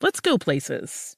let's go places.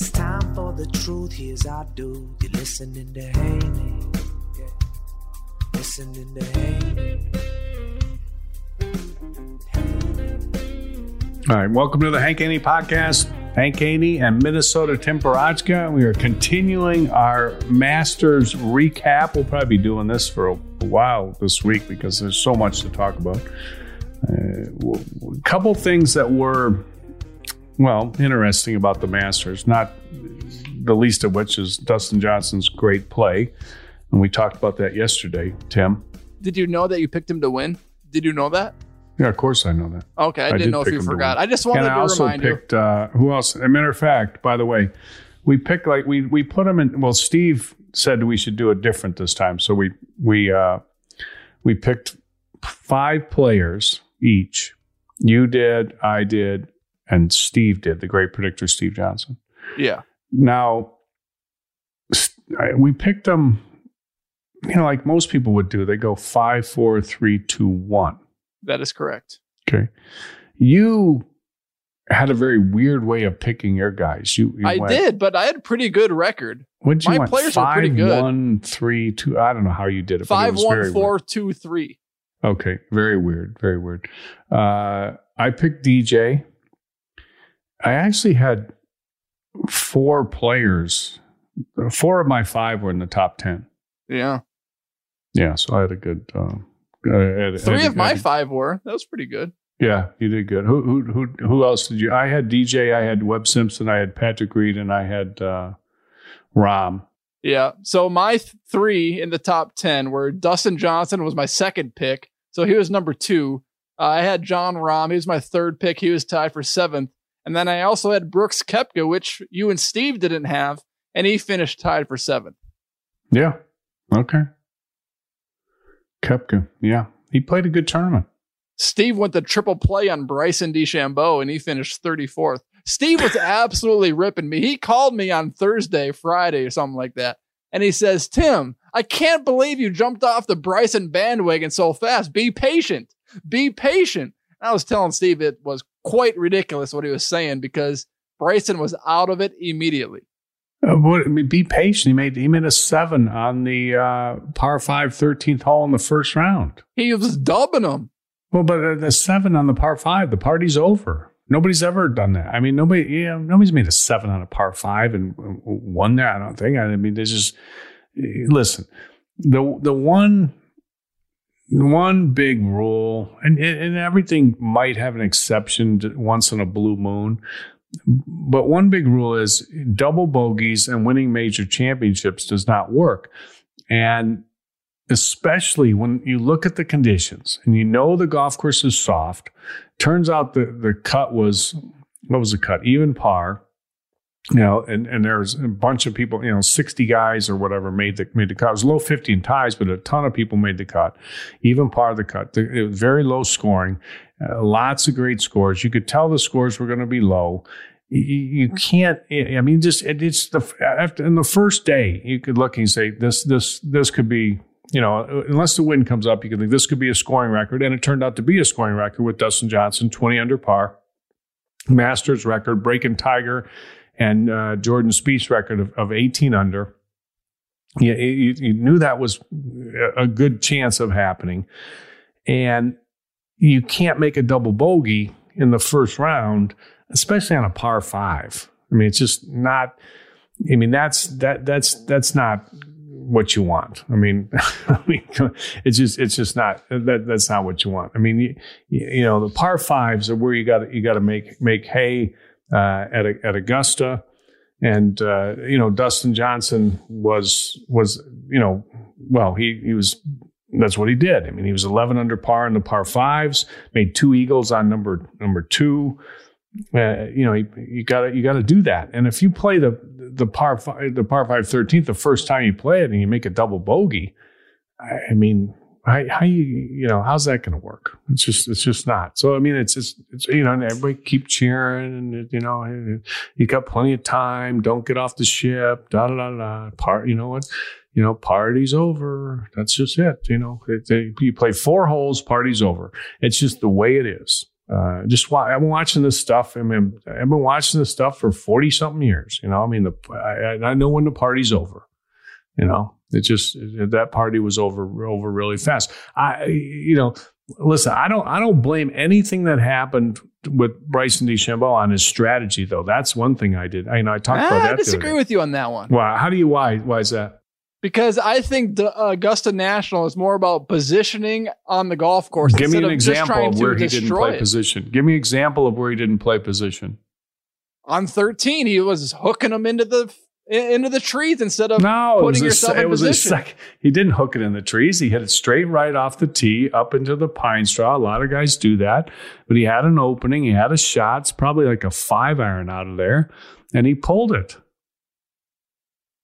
It's time for the truth. Here's our dude. You're listening to Haney. Yeah. Listening to Haney. All right, welcome to the Hank Haney Podcast. Hank Haney and Minnesota Tim Parochka. We are continuing our Masters recap. We'll probably be doing this for a while this week because there's so much to talk about. Uh, a couple things that were, well, interesting about the Masters, not the least of which is Dustin Johnson's great play. And we talked about that yesterday, Tim. Did you know that you picked him to win? Did you know that? Yeah, of course I know that. Okay, I, didn't did know if you forgot. I just wanted and I to also remind picked uh, who else? As a matter of fact, by the way, we picked like we we put them in. Well, Steve said we should do it different this time, so we we uh, we picked five players each. You did, I did, and Steve did. The great predictor, Steve Johnson. Yeah. Now, we picked them. You know, like most people would do. They go five, four, three, two, one. That is correct. Okay. You had a very weird way of picking your guys. You, you I went- did, but I had a pretty good record. What'd you my want? players were pretty good. one, three, two. I don't know how you did it. it Five, was one, four, two, three. weird. Okay. Very weird. Very weird. Uh, I picked DJ. I actually had four players. Four of my five were in the top 10. Yeah. Yeah. So I had a good. I had- Three had- of my had- five were. That was pretty good. Yeah, you did good. Who who who who else did you? I had DJ, I had Webb Simpson, I had Patrick Reed, and I had uh, Rahm. Yeah. So my th- three in the top 10 were Dustin Johnson was my second pick. So he was number two. Uh, I had Jon Rahm. He was my third pick. He was tied for seventh. And then I also had Brooks Koepka, which you and Steve didn't have. And he finished tied for seventh. Yeah. Okay. Koepka. Yeah, he played a good tournament. Steve went the triple play on Bryson DeChambeau and he finished 34th. Steve was absolutely ripping me. He called me on Thursday, Friday, or something like that. And he says, Tim, I can't believe you jumped off the Bryson bandwagon so fast. Be patient. Be patient. And I was telling Steve it was quite ridiculous what he was saying because Bryson was out of it immediately. Uh, what, I mean, be patient. He made he made a seven on the uh, par five 13th hole in the first round. He was dubbing them. Well, but uh, the seven on the par five, the party's over. Nobody's ever done that. I mean, nobody, you know, nobody's made a seven on a par five and won there. I don't think. I mean, there's just listen. The the one one big rule, and and everything might have an exception once in a blue moon, but one big rule is double bogeys and winning major championships does not work. And especially when you look at the conditions and you know the golf course is soft, turns out the, the cut was, what was the cut? Even par. You know, and, and there's a bunch of people, you know, 60 guys or whatever made the made the cut. It was low 50 in ties, but a ton of people made the cut. Even par of the cut. It was very low scoring. Uh, lots of great scores. You could tell the scores were going to be low. You, can't. I mean, just it, it's the after in the first day you could look and say this this this could be. You know, unless the wind comes up, you can think this could be a scoring record, and it turned out to be a scoring record with Dustin Johnson, twenty under par, Masters record, breaking Tiger and uh, Jordan Spieth's record of, of eighteen under. Yeah, you, you knew that was a good chance of happening, and you can't make a double bogey in the first round, especially on a par five. I mean, it's just not. I mean, that's that that's that's not what you want. I mean, I mean, it's just it's just not that that's not what you want. I mean, you, you know, the par fives are where you got you got to make make hay uh, at at Augusta, and uh, you know, Dustin Johnson was was you know, well, he he was that's what he did. I mean, he was 11 under par in the par fives, made two eagles on number number two. Uh, you know, you got to you got to do that. And if you play the the par five, the par five 13th the first time you play it and you make a double bogey, I, I mean, how, how, you you know how's that going to work? It's just it's just not. So I mean, it's just it's you know, and everybody keep cheering, and you know, you got plenty of time. Don't get off the ship. Da da da da. Part, you know what? you know, party's over. That's just it. You know, it, you play four holes, party's over. It's just the way it is. Uh, just why I've been watching this stuff. I mean, I've been watching this stuff for 40 something years. You know, I mean, the, I, I know when the party's over, you know, it just, that party was over, over really fast. I, you know, listen, I don't, I don't blame anything that happened with Bryson DeChambeau on his strategy, though. That's one thing I did. I you know I talked about ah, that. I disagree with you on that one. Why? How do you? Why? Why is that? because I think the Augusta National is more about positioning on the golf course. Give me an example of where he didn't play it. position. Give me an example of where he didn't play position. On 13, he was hooking them into the into the trees instead of no, putting yourself a, in position. Sec- he didn't hook it in the trees. He hit it straight right off the tee up into the pine straw. A lot of guys do that, but he had an opening. He had a shot. It's probably like a five iron out of there, and he pulled it.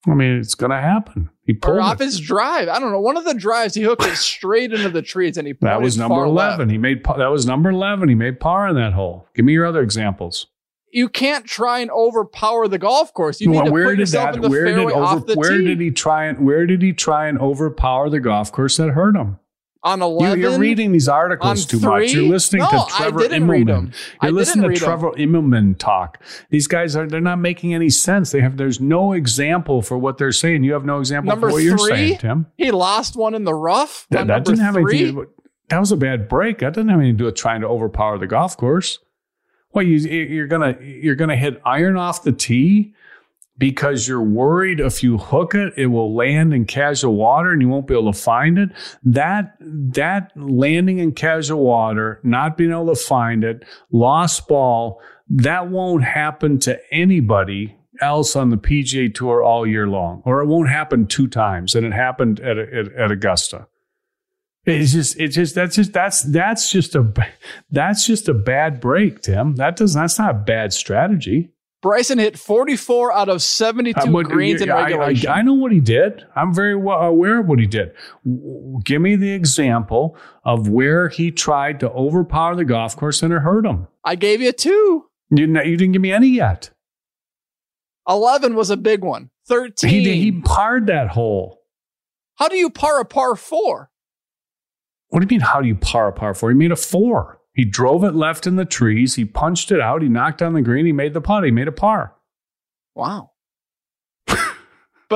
I mean, it's going to happen. He pulled or off it. his drive. I don't know. One of the drives, he hooked it straight into the trees, and he that was number eleven. Left. He made that was number eleven. He made par in that hole. Give me your other examples. You can't try and overpower the golf course. You well, need to where put did that, in the where fairway did over, off the Where tee. did he try and where did he try and overpower the golf course that hurt him? on 11. You, are reading these articles too three? much. You're listening no, to Trevor Immelman. You're listening to Trevor them. Immelman talk. These guys are they're not making any sense. They have there's no example for what they're saying. You have no example number for what you you're saying, Tim. He lost one in the rough. That, that didn't have three? anything. That was a bad break. That didn't have anything to do with trying to overpower the golf course. Well, you, you're gonna you're gonna hit iron off the tee because you're worried if you hook it, it will land in casual water and you won't be able to find it. That, that landing in casual water, not being able to find it, lost ball, that won't happen to anybody else on the PGA Tour all year long, or it won't happen two times. And it happened at, at, at Augusta. It's just, it's just, that's just, that's, that's just a, that's just a bad break, Tim. That does, that's not a bad strategy. Bryson hit 44 out of 72 uh, greens in regulation. I, I, I, know what he did. I'm very well aware of what he did. Give me the example of where he tried to overpower the golf course and it hurt him. I gave you two. You didn't, you didn't give me any yet. 11 was a big one. 13. He, he parred that hole. How do you par a par four? What do you mean, how do you par a par four? He made a four. He drove it left in the trees. He punched it out. He knocked on the green. He made the putt. He made a par. Wow.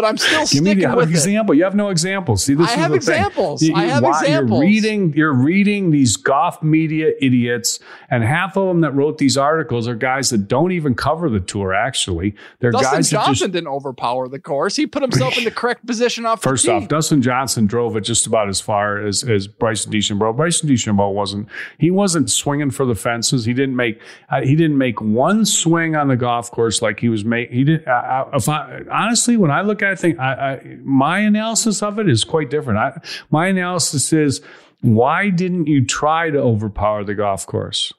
but I'm still Give me sticking the with it. example. You have no examples. See, this I is have the thing. examples. You- I have why- examples. You're reading. You're reading these golf media idiots, and half of them that wrote these articles are guys that don't even cover the tour. Actually, they're Dustin guys that Johnson just. didn't overpower the course. He put himself in the correct position off First the off, Dustin Johnson drove it just about as far as as Bryson DeChambeau. Bryson DeChambeau wasn't he wasn't swinging for the fences. He didn't make uh, he didn't make one swing on the golf course like he was make. He did. Uh, if I honestly, when I look at it, I think I, I, my analysis of it is quite different. I, my analysis is why didn't you try to overpower the golf course?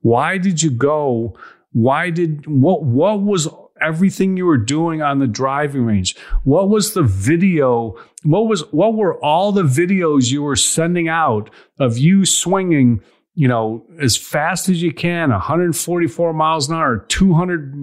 Why did you go? Why did what what was everything you were doing on the driving range? What was the video? What was what were all the videos you were sending out of you swinging, you know, as fast as you can, 144 miles an hour, 200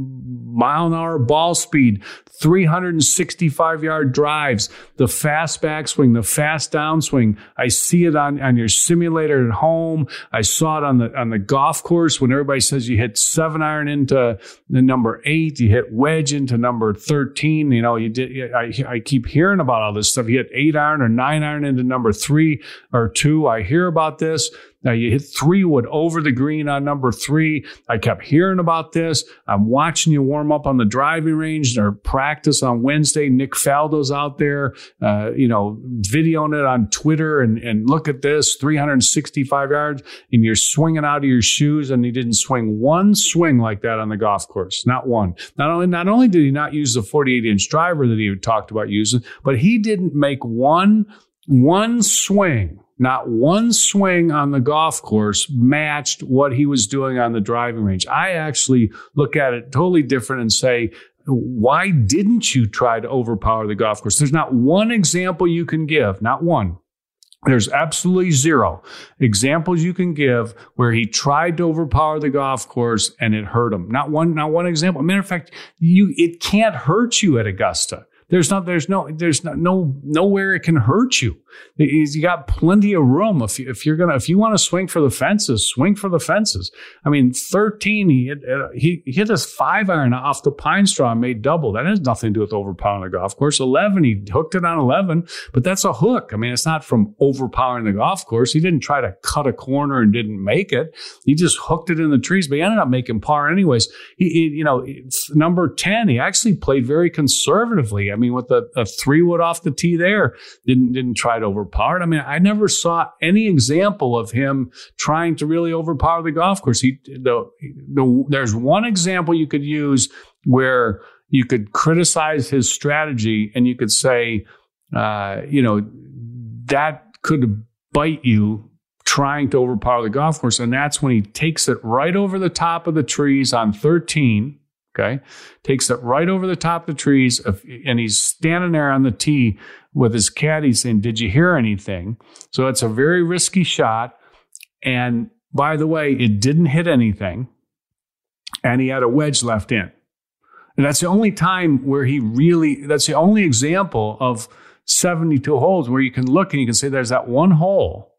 mile an hour ball speed, 365 yard drives, the fast backswing, the fast downswing. I see it on, on your simulator at home. I saw it on the on the golf course when everybody says you hit seven iron into the number eight, you hit wedge into number 13. You know, you did I, I keep hearing about all this stuff. You hit eight iron or nine iron into number three or two. I hear about this. Now you hit three wood over the green on number three. I kept hearing about this. I'm watching you warm up on the driving range or practice on Wednesday. Nick Faldo's out there, uh, you know, videoing it on Twitter and, and look at this 365 yards and you're swinging out of your shoes and he didn't swing one swing like that on the golf course. Not one. Not only, not only did he not use the 48 inch driver that he talked about using, but he didn't make one, one swing not one swing on the golf course matched what he was doing on the driving range. I actually look at it totally different and say, why didn't you try to overpower the golf course? There's not one example you can give, not one. There's absolutely zero examples you can give where he tried to overpower the golf course and it hurt him. Not one, not one example. Matter of fact, you, it can't hurt you at Augusta. There's not, there's no, there's not, no, nowhere it can hurt you. You got plenty of room. If, you, if you're gonna, if you want to swing for the fences, swing for the fences. I mean, 13, he hit, uh, he, he hit his five iron off the pine straw and made double. That has nothing to do with overpowering the golf course. 11, he hooked it on 11, but that's a hook. I mean, it's not from overpowering the golf course. He didn't try to cut a corner and didn't make it. He just hooked it in the trees, but he ended up making par anyways. He, he you know, number 10, he actually played very conservatively. I mean, with a, a three wood off the tee there, didn't, didn't try to overpower it. I mean, I never saw any example of him trying to really overpower the golf course. He, the, the, there's one example you could use where you could criticize his strategy and you could say, uh, you know, that could bite you trying to overpower the golf course. And that's when he takes it right over the top of the trees on 13. Okay. Takes it right over the top of the trees. And he's standing there on the tee with his caddy saying, Did you hear anything? So it's a very risky shot. And by the way, it didn't hit anything. And he had a wedge left in. And that's the only time where he really, that's the only example of 72 holes where you can look and you can say there's that one hole.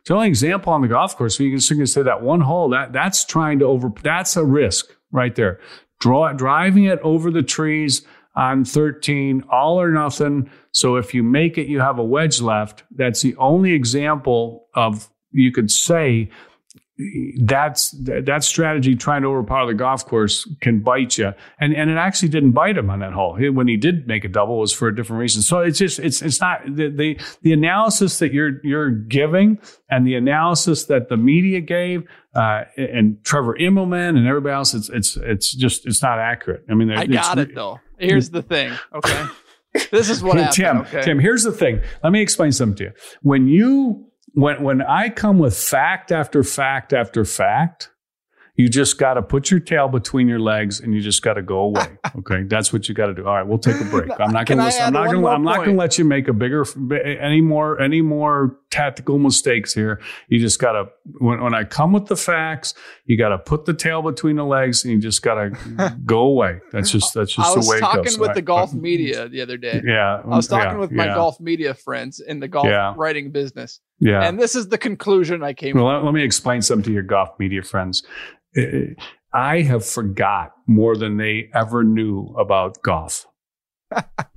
It's the only example on the golf course where you can say that one hole, that, that's trying to over, that's a risk right there. Draw, driving it over the trees on 13, all or nothing. So if you make it, you have a wedge left. That's the only example of, you could say, that's that strategy trying to overpower the golf course can bite you and and it actually didn't bite him on that hole. When he did make a double was for a different reason. So it's just it's it's not the the, the analysis that you're you're giving and the analysis that the media gave uh, and Trevor Immelman and everybody else it's it's it's just it's not accurate. I mean I got it though here's the thing okay this is what happened Tim okay? Tim here's the thing let me explain something to you when you when when I come with fact after fact after fact, you just got to put your tail between your legs and you just got to go away. Okay, that's what you got to do. All right, we'll take a break. I'm not going to. I'm not going. I'm not going to let you make a bigger any more any more tactical mistakes here. You just got to. When, when I come with the facts, you got to put the tail between the legs and you just got to go away. That's just that's just I was the way it goes. talking with All the right. golf media the other day. Yeah, I was talking yeah, with my yeah, golf media friends in the golf Yeah. writing business, Yeah. and this is the conclusion I came. Well, to. let, let me explain something to your golf media friends. I have forgot more than they ever knew about golf.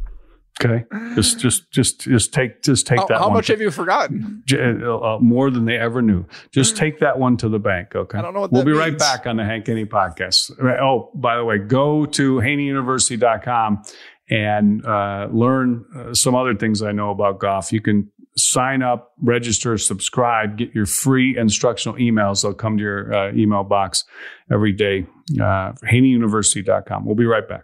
Okay, just just just just take just take How, that. how much to- have you forgotten? Uh, more than they ever knew. Just take that one to the bank. Okay. I don't know what We'll be right back on the Hank Haney podcast. Oh, by the way, go to haneyuniversity.com and uh, learn uh, some other things I know about golf. You can sign up, register, subscribe, get your free instructional emails. They'll come to your uh, email box every day. Uh, haneyuniversity.com. We'll be right back.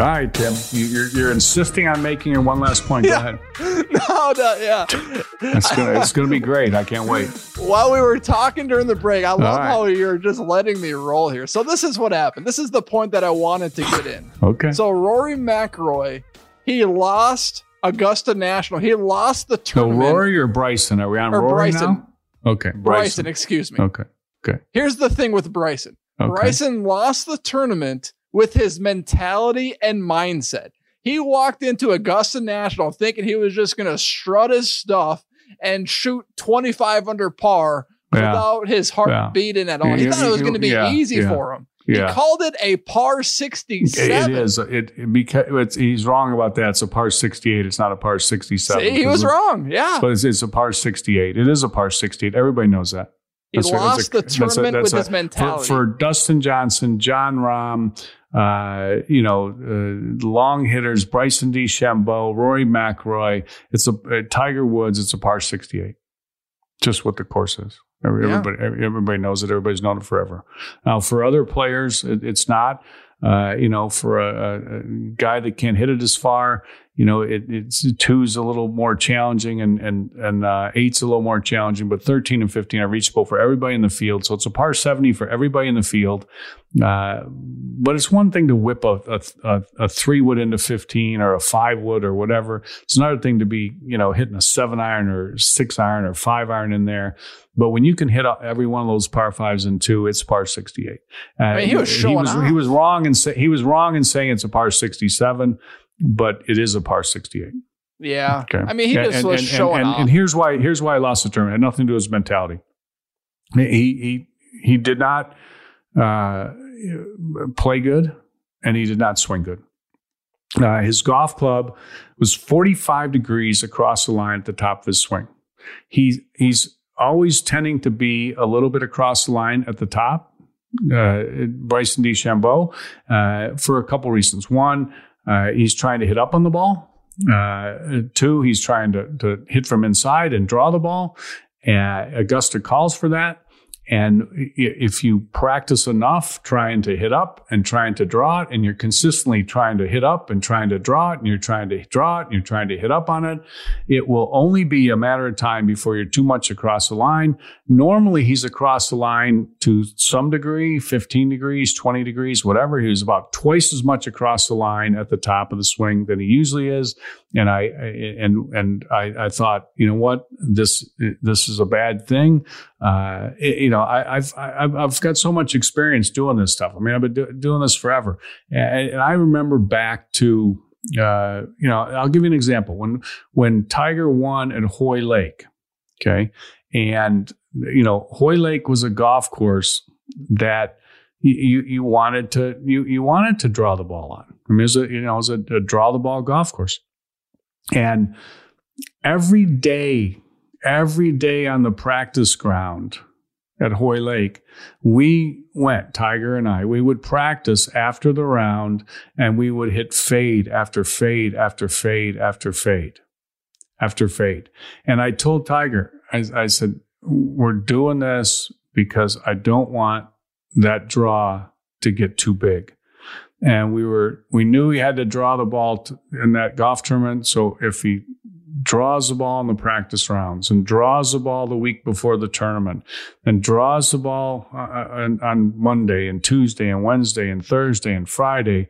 All right, Tim. You, you're, you're insisting on making your one last point. Go ahead. no, no, yeah. It's gonna, it's gonna be great. I can't wait. While we were talking during the break, I love right. how you're just letting me roll here. So this is what happened. This is the point that I wanted to get in. Okay. So Rory McIlroy, he lost Augusta National. He lost the So tournament. Rory or Bryson? Are we on or Rory Bryson. now? Okay, Bryson, Bryson. excuse me. Okay. Okay. Here's the thing with Bryson. Okay. Bryson lost the tournament with his mentality and mindset. He walked into Augusta National thinking he was just going to strut his stuff and shoot 25 under par Yeah. without his heart Yeah. beating at all. He thought it was going to be yeah, easy for him. He called it a par 67. It is. It, it because it's, he's wrong about that. It's a par 68. It's not a par 67. See, he was wrong. Yeah. But it's, it's a par 68. It is a par 68. Everybody knows that. He lost the tournament with his mentality. For, for Dustin Johnson, Jon Rahm, uh, you know, uh, long hitters, Bryson DeChambeau, Rory McIlroy. It's a uh, Tiger Woods. It's a par 68. just what the course is. Every- Yeah. Everybody, everybody knows it. Everybody's known it forever. Now, for other players, it, it's not. Uh, you know, for a, a guy that can't hit it as far, you know, it, it's two's a little more challenging, and and and uh, eight's a little more challenging. But thirteen and fifteen are reachable for everybody in the field. So it's a par seventy for everybody in the field. Uh, but it's one thing to whip a, a, a, a three wood into 15 or a five wood or whatever. It's another thing to be, you know, hitting a seven iron or six iron or five iron in there. But when you can hit every one of those par fives in two, it's par 68. Uh, I mean, he was showing he was, he was wrong in say, he was wrong in saying it's a par 67, but it is a par 68. Yeah. Okay. I mean, he just and, was and, showing and, off. And here's why. Here's why I lost the tournament. It had nothing to do with his mentality. He he he did not uh, play good, and he did not swing good. Uh, his golf club was 45 degrees across the line at the top of his swing. He he's always tending to be a little bit across the line at the top. Uh, Bryson DeChambeau, uh, for a couple reasons. One, uh, he's trying to hit up on the ball. Uh, two, he's trying to, to hit from inside and draw the ball. Uh, Augusta calls for that. And if you practice enough trying to hit up and trying to draw it, and you're consistently trying to hit up and trying to draw it, and you're trying to draw it, and you're trying to hit up on it, it will only be a matter of time before you're too much across the line. Normally, he's across the line to some degree, 15 degrees, 20 degrees, whatever. He was about twice as much across the line at the top of the swing than he usually is. And I, and and I, I thought, you know what, this this is a bad thing. Uh, it- you know, I, I've I've got so much experience doing this stuff. I mean, I've been do, doing this forever, and, and I remember back to. Uh, you know, I'll give you an example. When when Tiger won at Hoylake, okay, and you know, Hoylake was a golf course that you you, you wanted to you you wanted to draw the ball on. I mean, it was a you know it was a, a draw the ball golf course, and every day, every day on the practice ground at Hoylake, we went, Tiger and I, we would practice after the round and we would hit fade after fade after fade after fade after fade. And I told Tiger, I, I said, we're doing this because I don't want that draw to get too big. And we were, we knew he had to draw the ball in that golf tournament. So if he draws the ball in the practice rounds and draws the ball the week before the tournament and draws the ball uh, on, on Monday and Tuesday and Wednesday and Thursday and Friday,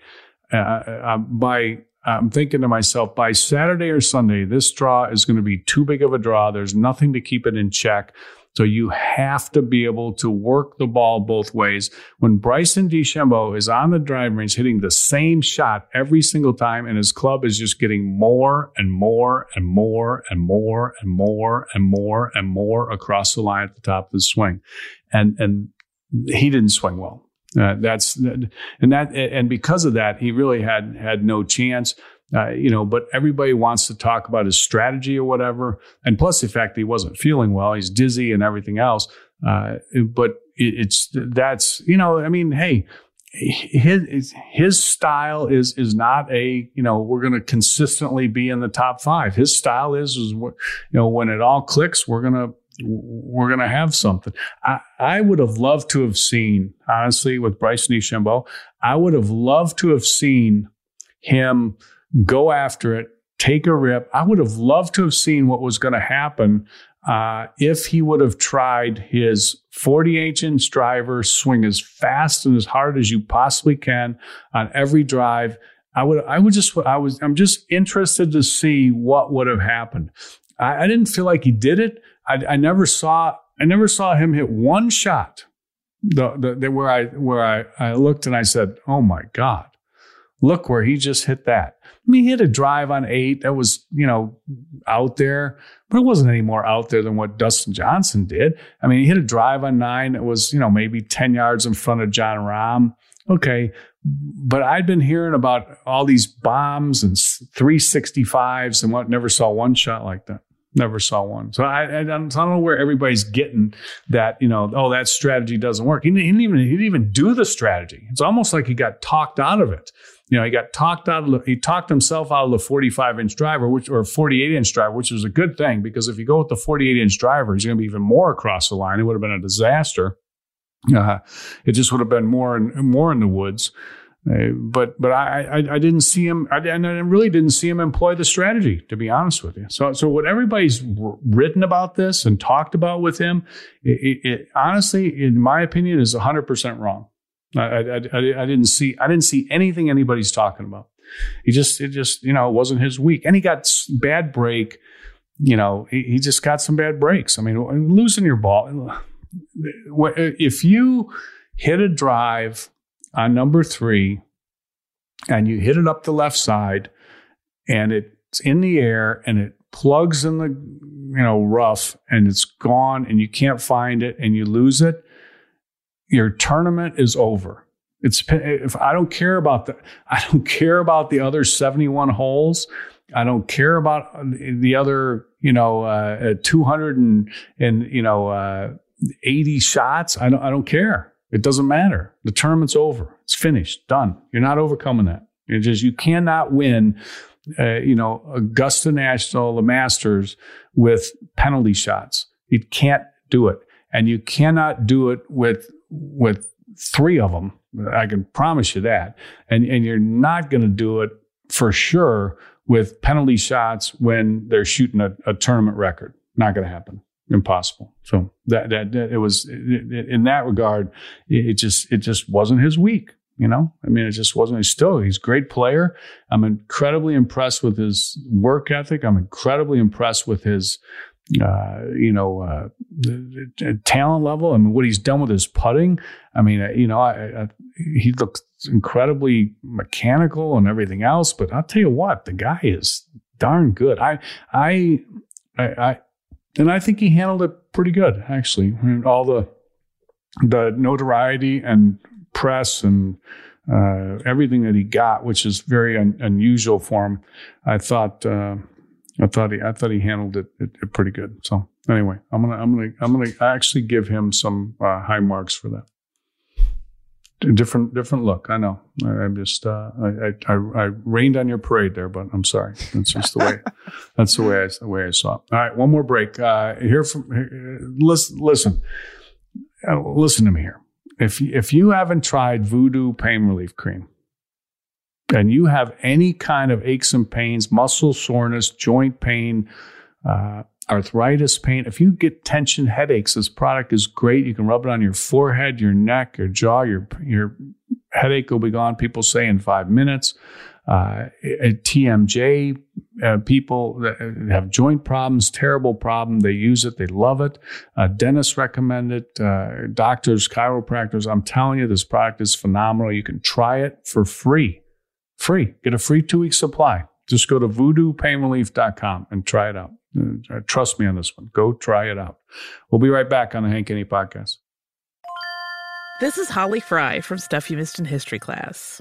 uh, uh, by I'm thinking to myself, by Saturday or Sunday, this draw is going to be too big of a draw. There's nothing to keep it in check. So you have to be able to work the ball both ways. When Bryson DeChambeau is on the driving range hitting the same shot every single time, and his club is just getting more and more and more and more and more and more and more across the line at the top of the swing, and and he didn't swing well. Uh, that's and that and because of that, he really had had no chance. Uh, you know, but everybody wants to talk about his strategy or whatever, and plus the fact that he wasn't feeling well, he's dizzy and everything else. Uh, but it, it's that's you know, I mean, hey, his his style is is not a you know we're going to consistently be in the top five. His style is is you know when it all clicks, we're gonna we're gonna have something. I, I would have loved to have seen honestly with Bryce DeChambeau. I would have loved to have seen him go after it, take a rip. I would have loved to have seen what was going to happen uh, if he would have tried his 48 inch driver, swing as fast and as hard as you possibly can on every drive. I would, I would just, I was, I'm just interested to see what would have happened. I, I didn't feel like he did it. I, I never saw, I never saw him hit one shot. The, the, the where I, where I, I looked and I said, "Oh my God, look where he just hit that." I mean, he hit a drive on eight that was, you know, out there, but it wasn't any more out there than what Dustin Johnson did. I mean, he hit a drive on nine that was, you know, maybe 10 yards in front of Jon Rahm. Okay. But I'd been hearing about all these bombs and 365s and what, never saw one shot like that. Never saw one. So I, I, don't, I don't know where everybody's getting that. You know, oh, that strategy doesn't work. He didn't, even he didn't even do the strategy. It's almost like he got talked out of it. You know, he got talked out of he talked himself out of the 45 inch driver, which or 48 inch driver, which was a good thing because if you go with the 48 inch driver, he's going to be even more across the line. It would have been a disaster. Uh, it just would have been more and more in the woods. Uh, but but I, I, I didn't see him. I, I really didn't see him employ the strategy. To be honest with you, so so what everybody's written about this and talked about with him, it, it, honestly, in my opinion, is hundred percent wrong. I, I, I, didn't see I didn't see anything anybody's talking about. He just it just you know it wasn't his week, and he got bad break. You know he, he just got some bad breaks. I mean, losing your ball. If you hit a drive on number three and you hit it up the left side and it's in the air and it plugs in the you know rough and it's gone and you can't find it and you lose it your tournament is over. It's if i don't care about the i don't care about the other 71 holes. I don't care about the other you know uh, 200 and, and you know uh, 80 shots. I don't i don't care it doesn't matter. The tournament's over. It's finished. Done. You're not overcoming that. It's just you cannot win. Uh, you know, Augusta National, the Masters with penalty shots. You can't do it, and you cannot do it with with three of them. I can promise you that. And and you're not going to do it for sure with penalty shots when they're shooting a, a tournament record. Not going to happen impossible. So that, that, that it was in that regard, it just it just wasn't his week. You know, I mean, it just wasn't. He's still he's a great player. I'm incredibly impressed with his work ethic. I'm incredibly impressed with his uh, you know, uh, talent level. I mean, what he's done with his putting. I mean, uh, you know, I, I, he looks incredibly mechanical and everything else. But I'll tell you what, the guy is darn good. I, I, I, and I think he handled it pretty good, actually. I mean, all the the notoriety and press and uh, everything that he got, which is very un- unusual for him, I thought uh, I thought he I thought he handled it, it, it, pretty good. So anyway, I'm gonna I'm gonna I'm gonna actually give him some uh, high marks for that different different look. I know. I, am just uh, I, I, I rained on your parade there, but I'm sorry. That's just the way. that's the way I, the way I saw it. All right, one more break. Uh, here from listen listen uh, listen to me here. If if you haven't tried Voodoo Pain Relief Cream, and you have any kind of aches and pains, muscle soreness, joint pain, uh, arthritis pain. If you get tension headaches, this product is great. You can rub it on your forehead, your neck, your jaw, your, your headache will be gone, people say, in five minutes. Uh, TMJ uh, people that have joint problems, terrible problem. They use it, they love it. Uh, dentists recommend it. Uh, doctors, chiropractors. I'm telling you, this product is phenomenal. You can try it for free. Free. Get a free two week supply. Just go to voodoopainrelief.com and try it out. Uh, trust me on this one. Go try it out. We'll be right back on the Hank Haney podcast. This is Holly Fry from Stuff You Missed in History class.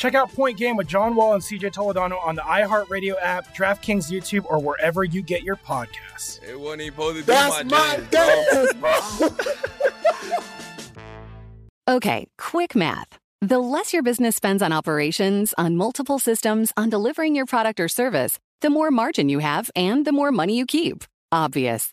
Check out Point Game with John Wall and CJ Toledano on the iHeartRadio app, DraftKings YouTube, or wherever you get your podcasts. It wasn't even supposed to be That's my, my jam, game. Okay, quick math. The less your business spends on operations, on multiple systems, on delivering your product or service, the more margin you have and the more money you keep. Obvious.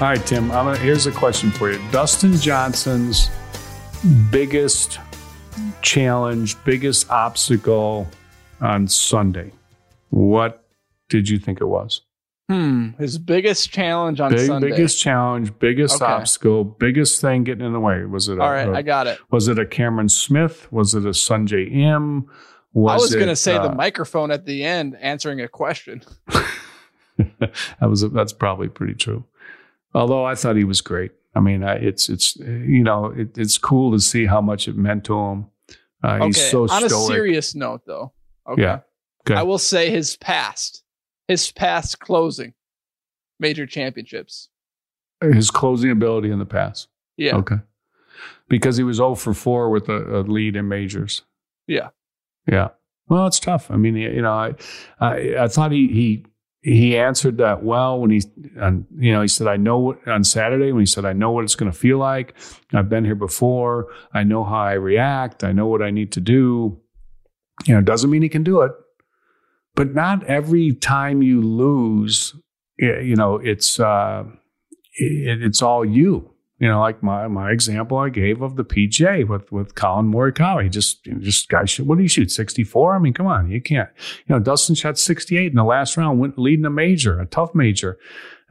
All right, Tim. I'm gonna, here's a question for you. Dustin Johnson's biggest challenge, biggest obstacle on Sunday. What did you think it was? Hmm. His biggest challenge on Big, Sunday. biggest challenge, biggest Okay. obstacle, biggest thing getting in the way. Was it? A, All right, a- I got it. Was it a Cameron Smith? Was it a Sungjae Im? Was I was going to say the uh, microphone at the end answering a question. that was that's probably pretty true. Although I thought he was great. I mean, I, it's it's you know it, it's cool to see how much it meant to him. Uh, okay. He's so on stoic. a serious note, though. Okay. Yeah. Okay. I will say his past, his past closing major championships. His closing ability in the past. Yeah. Okay. Because he was 0 for 4 with a, a lead in majors. Yeah. Yeah. Well, it's tough. I mean, you know, I I, I thought he he he answered that well when he, you know, he said, "I know what on Saturday when he said, I know what it's going to feel like. I've been here before. I know how I react. I know what I need to do." You know, doesn't mean he can do it, but not every time you lose, you know, it's uh, it, it's all you. You know, like my my example I gave of the PGA with with Collin Morikawa. Just just guy shoot. What do you shoot? Sixty four. I mean, come on, you can't. You know, Dustin shot sixty eight in the last round, went leading a major, a tough major.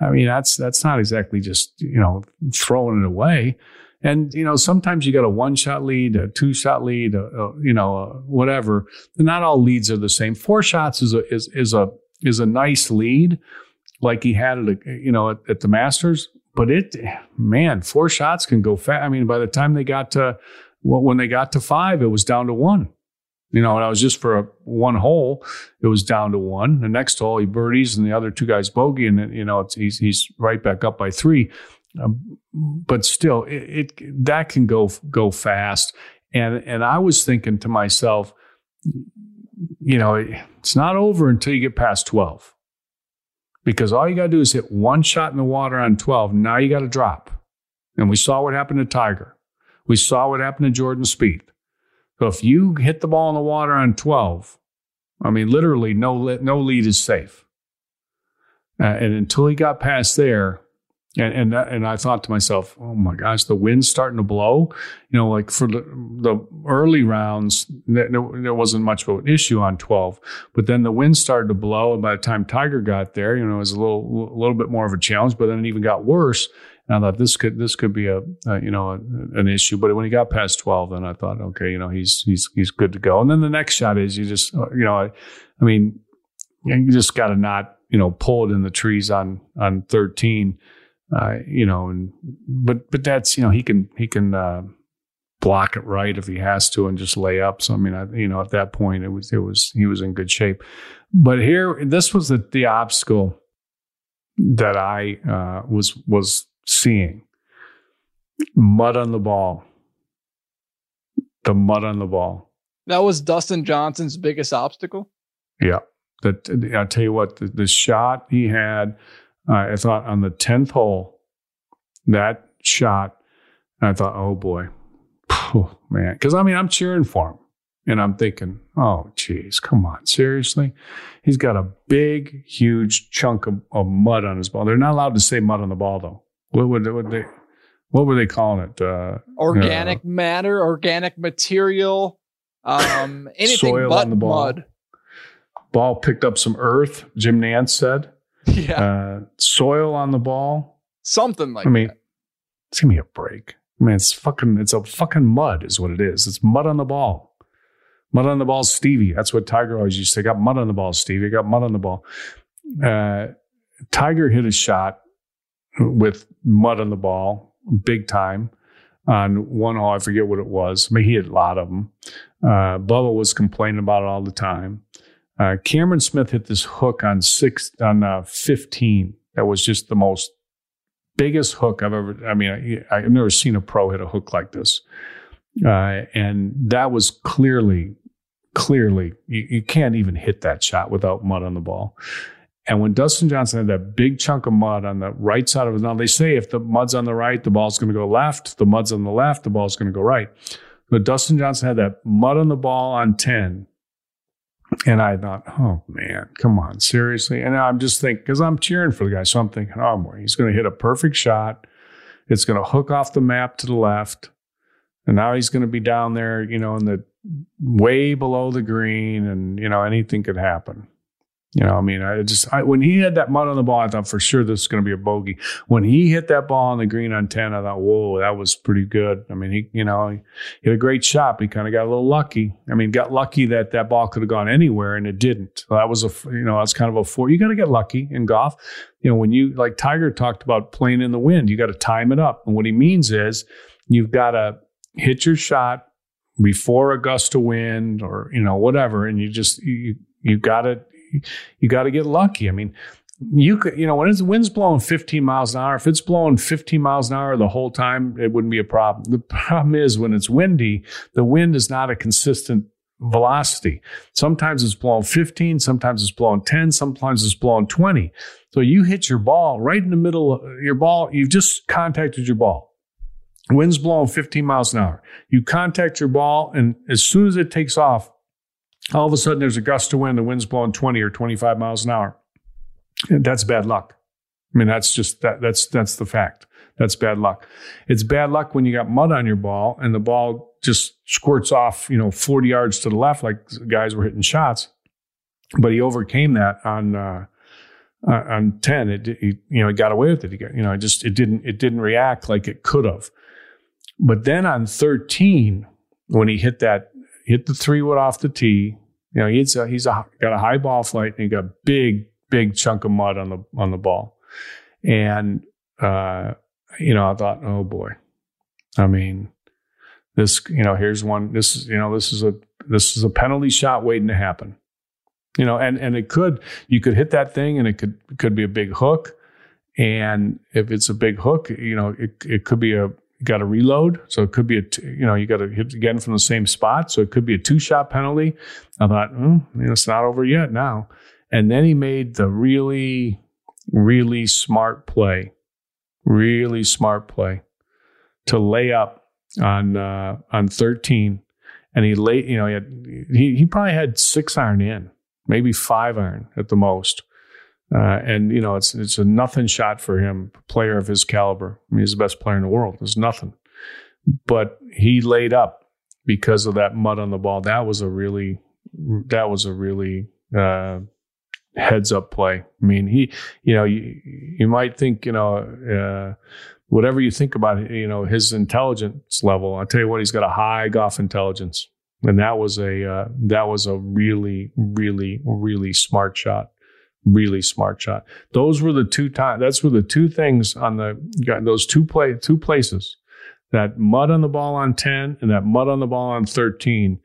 I mean, that's that's not exactly just you know throwing it away. And you know, sometimes you got a one shot lead, a two shot lead, a, a, you know, a whatever. Not all leads are the same. Four shots is a is is a is a nice lead, like he had a, you know at, at the Masters. But it, man, four shots can go fast. I mean, by the time they got to well, when they got to five, it was down to one. You know, and I was just for a one hole. It was down to one. The next hole, he birdies, and the other two guys bogey, and you know, he's he's right back up by three. Um, but still, it, it that can go go fast. And and I was thinking to myself, you know, it's not over until you get past twelve, because all you got to do is hit one shot in the water on twelve. Now you got to drop. And we saw what happened to Tiger. We saw what happened to Jordan Spieth. So if you hit the ball in the water on 12, I mean, literally, no, no lead is safe. Uh, and until he got past there, and, and and I thought to myself, oh my gosh, the wind's starting to blow. You know, like for the, the early rounds, there, there wasn't much of an issue on 12, but then the wind started to blow, and by the time Tiger got there, you know, it was a little a little bit more of a challenge. But then it even got worse. And I thought this could this could be a, a you know a, an issue. But when he got past 12, then I thought, okay, you know, he's he's he's good to go. And then the next shot is you just uh, you know, I, I mean, you just got to not you know pull it in the trees on on 13 uh, you know, and but but that's you know he can he can uh, block it right if he has to and just lay up. So I mean, I, you know, at that point, it was it was he was in good shape. But here, this was the, the obstacle that I uh, was was seeing mud on the ball. The mud on the ball. That was Dustin Johnson's biggest obstacle. Yeah. That I'll tell you what, the, the shot he had, I thought on the tenth hole, that shot, I thought, oh boy, oh, man, because I mean I'm cheering for him, and I'm thinking, oh geez, come on, seriously, he's got a big, huge chunk of, of mud on his ball. They're not allowed to say mud on the ball though. What would, what they? What were they calling it? Uh, Organic uh, matter, organic material, um, anything Soil but on the ball. mud. ball picked up some earth. Jim Nantz said. Yeah, Uh, soil on the ball. something like I mean, that. give me a break. I mean, it's fucking, it's a fucking mud, is what it is. It's mud on the ball. Mud on the ball, Stevie. That's what Tiger always used to say. Got mud on the ball, Stevie. Got mud on the ball. Uh, Tiger hit a shot with mud on the ball, big time, on one hole. I forget what it was. I mean, he had a lot of them. Uh, Bubba was complaining about it all the time. Uh, Cameron Smith hit this hook on six on uh, fifteen. That was just the most biggest hook I've ever. I mean, I, I've never seen a pro hit a hook like this, uh, and that was clearly, clearly you, you can't even hit that shot without mud on the ball. And when Dustin Johnson had that big chunk of mud on the right side of it, now they say if the mud's on the right, the ball's going to go left. The mud's on the left, the ball's going to go right. But Dustin Johnson had that mud on the ball on 10. And I thought, oh man, come on, seriously. And I'm just thinking, because I'm cheering for the guy. So I'm thinking, oh, boy, he's going to hit a perfect shot. It's going to hook off the map to the left. And now he's going to be down there, you know, in the way below the green. And, you know, anything could happen. You know, I mean, I just, I, when he had that mud on the ball, I thought for sure this is going to be a bogey. When he hit that ball on the green on 10, I thought, whoa, that was pretty good. I mean, he, you know, he hit a great shot, he kind of got a little lucky. I mean, got lucky that that ball could have gone anywhere and it didn't. So that was a, you know, that's kind of a four. You got to get lucky in golf. You know, when you, like Tiger talked about playing in the wind, you got to time it up. And what he means is you've got to hit your shot before a gust of wind or, you know, whatever. And you just, you, you got to, you got to get lucky. I mean, you could, you know, when the wind's blowing 15 miles an hour, if it's blowing 15 miles an hour the whole time, it wouldn't be a problem. The problem is when it's windy, the wind is not a consistent velocity. Sometimes it's blowing 15, sometimes it's blowing 10, sometimes it's blowing 20. So you hit your ball right in the middle of your ball, you've just contacted your ball. Wind's blowing 15 miles an hour. You contact your ball, and as soon as it takes off, all of a sudden there's a gust of wind, the wind's blowing 20 or 25 miles an hour. And that's bad luck. I mean, that's just that that's that's the fact. That's bad luck. It's bad luck when you got mud on your ball and the ball just squirts off, you know, 40 yards to the left, like guys were hitting shots. But he overcame that on uh, on 10. It, you know, he got away with it. He got, you know, it just it didn't it didn't react like it could have. But then on 13, when he hit that hit the three wood off the tee. You know, he's a, he's a, got a high ball flight and he got a big, big chunk of mud on the on the ball. And uh, you know, I thought, oh boy. I mean, this, you know, here's one. This is, you know, this is a this is a penalty shot waiting to happen. You know, and and it could you could hit that thing and it could could be a big hook. And if it's a big hook, you know, it it could be a you got to reload. So it could be a, t- you know, you got to hit again from the same spot. So it could be a two shot penalty. I thought, mm, you know, it's not over yet now. And then he made the really, really smart play, really smart play to lay up on, uh, on 13. And he lay, you know, he, had, he, he probably had six iron in, maybe five iron at the most. Uh, and you know, it's it's a nothing shot for him, player of his caliber. I mean, he's the best player in the world. There's nothing. But he laid up because of that mud on the ball. That was a really that was a really uh, heads up play. I mean, he, you know, you, you might think, you know, uh, whatever you think about, you know, his intelligence level. I'll tell you what, he's got a high golf intelligence, and that was a uh, that was a really, really, really smart shot really smart shot. Those were the two times. That's were the two things on the those two play two places that mud on the ball on 10 and that mud on the ball on 13.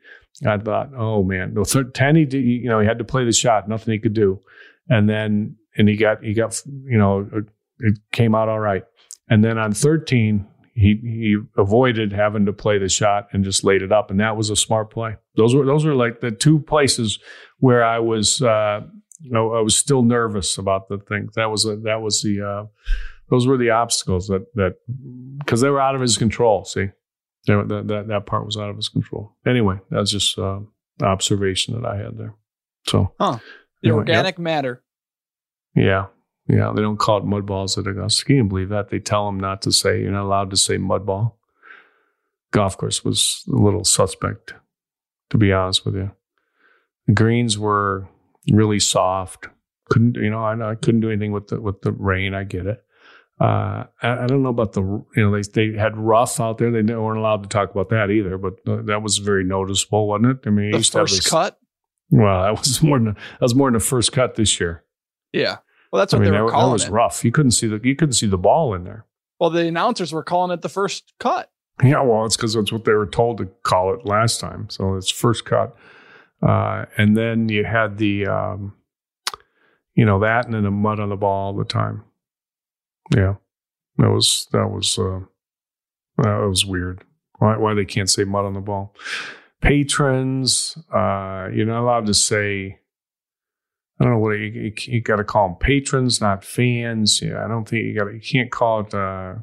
I thought, oh man, no, thir- 10, he did, you know, he had to play the shot, nothing he could do. And then, and he got, he got, you know, it came out all right. And then on 13, he, he avoided having to play the shot and just laid it up. And that was a smart play. Those were, those were like the two places where I was, uh, you know, I was still nervous about the thing. That was, a, that was the, uh, those were the obstacles that, that, cause they were out of his control. See, they were, that, that, that part was out of his control. Anyway, that's just, uh, observation that I had there. So, Huh. The Anyway, organic matter. yeah. Yeah. They don't call it mud balls at Augusta. Can you believe that? They tell them not to say, you're not allowed to say mud ball. Golf course was a little suspect, to be honest with you. The greens were really soft. Couldn't, you know, I, I couldn't do anything with the, with the rain. I get it. Uh, I, I don't know about the, you know, they, they had rough out there. They weren't allowed to talk about that either, but that was very noticeable, wasn't it? I mean, The first this- cut. Well, that was more than, that was more than the first cut this year. Yeah. Well, that's I what mean, they were that calling was it. rough. You couldn't see the you couldn't see the ball in there. Well, the announcers were calling it the first cut. Yeah, well, it's because that's what they were told to call it last time. So it's first cut, uh, and then you had the, um, you know, that and then the mud on the ball all the time. Yeah, that was that was uh, that was weird. Why why they can't say mud on the ball? Patrons, uh, you're not allowed to say. I don't know what you, you, you got to call them patrons, not fans. Yeah, I don't think you got. You can't call it uh,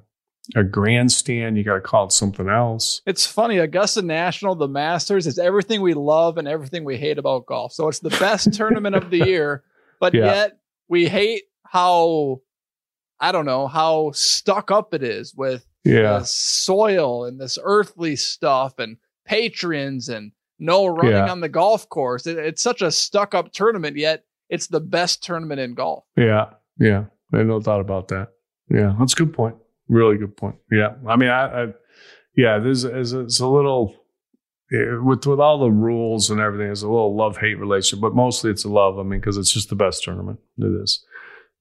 a grandstand. You got to call it something else. It's funny. Augusta National, the Masters, is everything we love and everything we hate about golf. So it's the best tournament of the year, but Yeah. yet we hate how I don't know how stuck up it is with Yeah. the soil and this earthly stuff and patrons and no running Yeah. on the golf course. It- it's such a stuck up tournament, yet it's the best tournament in golf. Yeah, yeah. I had no thought about that. Yeah, that's a good point. Really good point. Yeah, I mean, I, I yeah, there's, there's it's a little eh, with with all the rules and everything. It's a little love hate relationship, but mostly it's a love. I mean, because it's just the best tournament. It is.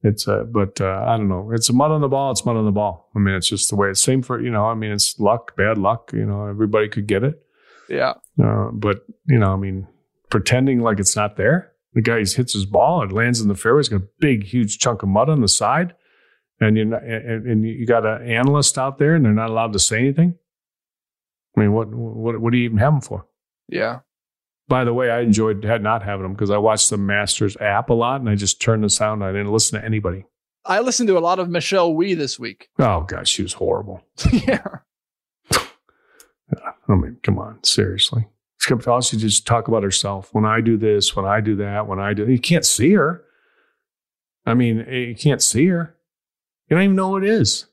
It's uh, but uh, I don't know. It's a mud on the ball. It's mud on the ball. I mean, it's just the way it's same for you know. I mean, it's luck, bad luck. You know, everybody could get it. Yeah. Uh, but you know, I mean, pretending like it's not there. The guy hits his ball, it lands in the fairway. He's got a big, huge chunk of mud on the side, and you and, you got an analyst out there, and they're not allowed to say anything. I mean, what what what do you even have them for? Yeah. By the way, I enjoyed had not having them because I watched the Masters app a lot, and I just turned the sound. I didn't listen to anybody. I listened to a lot of Michelle Wie this week. Oh gosh, she was horrible. yeah. I mean, come on, seriously. She kept also just talk about herself. When I do this, when I do that, when I do, you can't see her. I mean, eh, you can't see her. You don't even know who it is.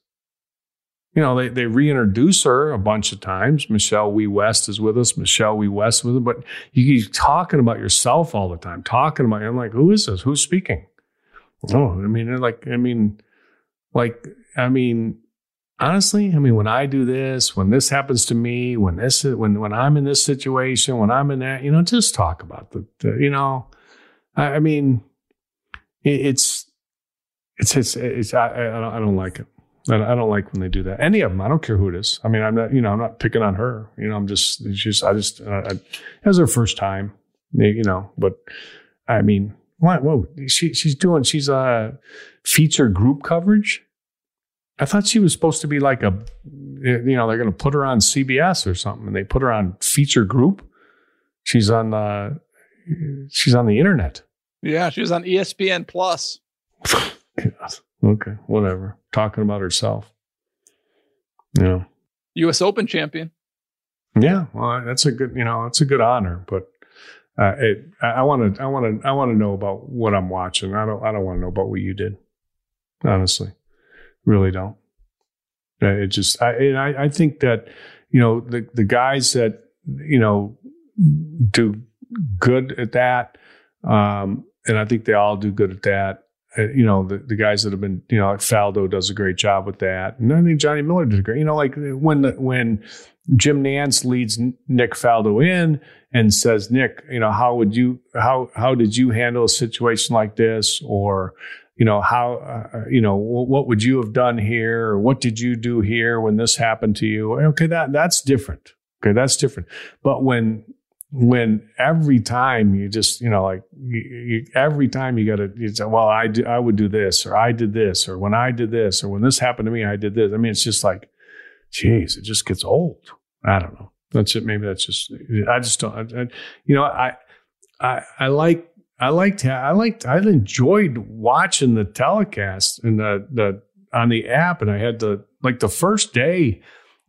You know, they, they reintroduce her a bunch of times. Michelle Wie West is with us. Michelle Wie West with us. But you keep talking about yourself all the time, talking about, I'm like, who is this? Who's speaking? Oh, I mean, like, I mean, like, I mean, honestly, I mean, when I do this, when this happens to me, when this, when when I'm in this situation, when I'm in that, you know, just talk about the, the you know, I, I mean, it, it's, it's, it's, it's, I, I don't, I don't like it. I don't, like when they do that. Any of them, I don't care who it is. I mean, I'm not, you know, I'm not picking on her. You know, I'm just, just, I just, I, I, it was her first time, you know, but I mean, what, whoa, she, she's doing, she's uh feature group coverage. I thought she was supposed to be like a, you know, they're going to put her on CBS or something, and they put her on feature group. She's on, uh, she's on the internet. Yeah. She was on ESPN Plus. Okay, whatever. Talking about herself. Yeah, U.S. Open champion. yeah. Well, that's a good, you know, that's a good honor. But uh, it, I want to, I want to, I want to know about what I'm watching. I don't, I don't want to know about what you did. Honestly, really don't. It just, I, and I, I think that, you know, the the guys that you know do good at that, um, and I think they all do good at that. Uh, you know, the, the guys that have been, you know, like Faldo does a great job with that, and I think Johnny Miller did a great. You know, like when the, when Jim Nantz leads Nick Faldo in and says, Nick, you know, how would you how how did you handle a situation like this, or you know how uh, you know what would you have done here? Or what did you do here when this happened to you? Okay that that's different. Okay that's different. But when when every time you just you know like you, you, every time you got to you say well I do, I would do this or I did this or when I did this or when this happened to me I did this. I mean it's just like geez it just gets old. I don't know. That's it. Maybe that's just I just don't I, I, you know I I I like I liked I liked I enjoyed watching the telecast and the the on the app and I had the like the first day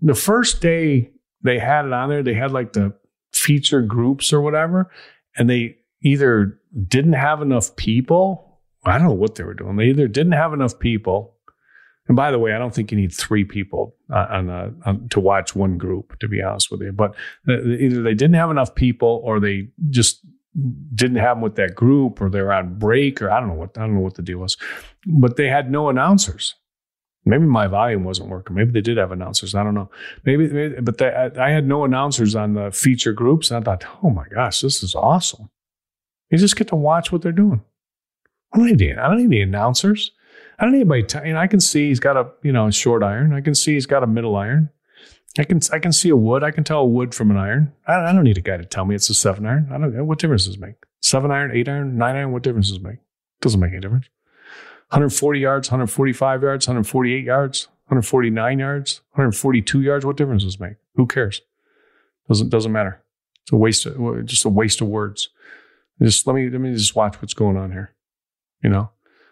the first day they had it on there they had like the feature groups or whatever, and they either didn't have enough people. I don't know what they were doing. They either didn't have enough people. And by the way, I don't think you need three people uh, on, a, on, to watch one group, to be honest with you. But uh, either they didn't have enough people, or they just didn't have them with that group, or they're on break, or I don't know what I don't know what the deal was. But they had no announcers. Maybe my volume wasn't working. Maybe they did have announcers. I don't know. Maybe, maybe but they, I, I, had no announcers on the feature groups. And I thought, oh my gosh, this is awesome. You just get to watch what they're doing. I don't need, I don't need any announcers. I don't need anybody. T- I can see he's got a you know a short iron. I can see he's got a middle iron. I can I can see a wood. I can tell a wood from an iron. I, I don't need a guy to tell me it's a seven iron. I don't. What difference does it make? Seven iron, eight iron, nine iron. What difference does it make? Doesn't make any difference. 140 yards, 145 yards, 148 yards, 149 yards, 142 yards. What difference does it make? Who cares? Doesn't doesn't matter. It's a waste of just a waste of words. Just let me let me just watch what's going on here. You know,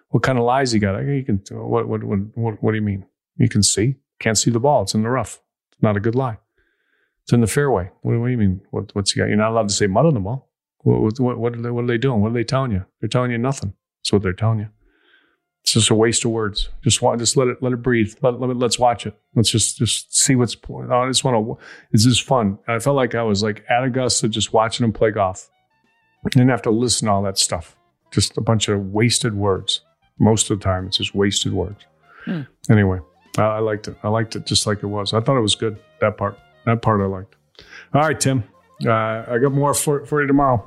what kind of lies you got? You can what what what what, what do you mean? You can see, can't see the ball. It's in the rough. It's not a good lie. It's in the fairway. What, what do you mean? What, what's he got? You're not allowed to say mud on the ball. What, what, what, are they, what are they doing? What are they telling you? They're telling you nothing. That's what they're telling you. It's just a waste of words. Just want, just let it, let it breathe. Let, let, let's watch it. Let's just, just see what's. I just want to. It's just fun. I felt like I was like at Augusta, just watching them play golf. I didn't have to listen to all that stuff. Just a bunch of wasted words. Most of the time, it's just wasted words. Hmm. Anyway, I, I liked it. I liked it just like it was. I thought it was good. That part. That part I liked. All right, Tim. Uh, I got more for, for you tomorrow.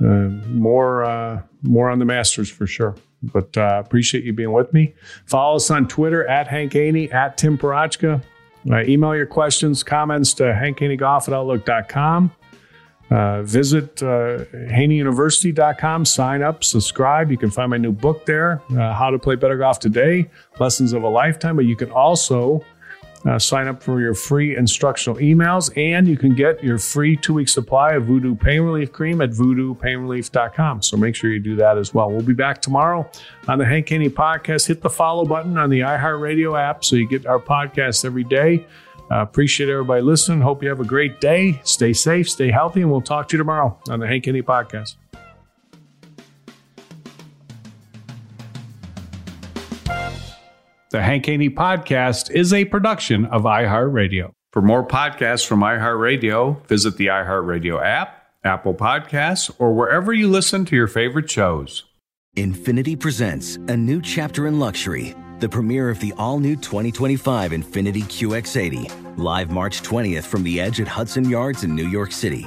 Uh, more, uh, more on the Masters for sure. But uh, appreciate you being with me. Follow us on Twitter at Hank Haney, at Tim Parochka. Uh, email your questions, comments to hankhaneygolf at outlook.com. Uh, visit uh, haneyuniversity.com, sign up, subscribe. You can find my new book there, uh, How to Play Better Golf Today, Lessons of a Lifetime. But you can also uh, sign up for your free instructional emails, and you can get your free two week supply of Voodoo Pain Relief Cream at voodoopainrelief.com. So make sure you do that as well. We'll be back tomorrow on the Hank Haney podcast. Hit the follow button on the iHeartRadio app so you get our podcast every day. Uh, appreciate everybody listening. Hope you have a great day. Stay safe, stay healthy, and we'll talk to you tomorrow on the Hank Haney podcast. The Hank Haney Podcast is a production of iHeartRadio. For more podcasts from iHeartRadio, visit the iHeartRadio app, Apple Podcasts, or wherever you listen to your favorite shows. Infiniti presents a new chapter in luxury, the premiere of the all new 2025 Infiniti QX80, live March 20th from the edge at Hudson Yards in New York City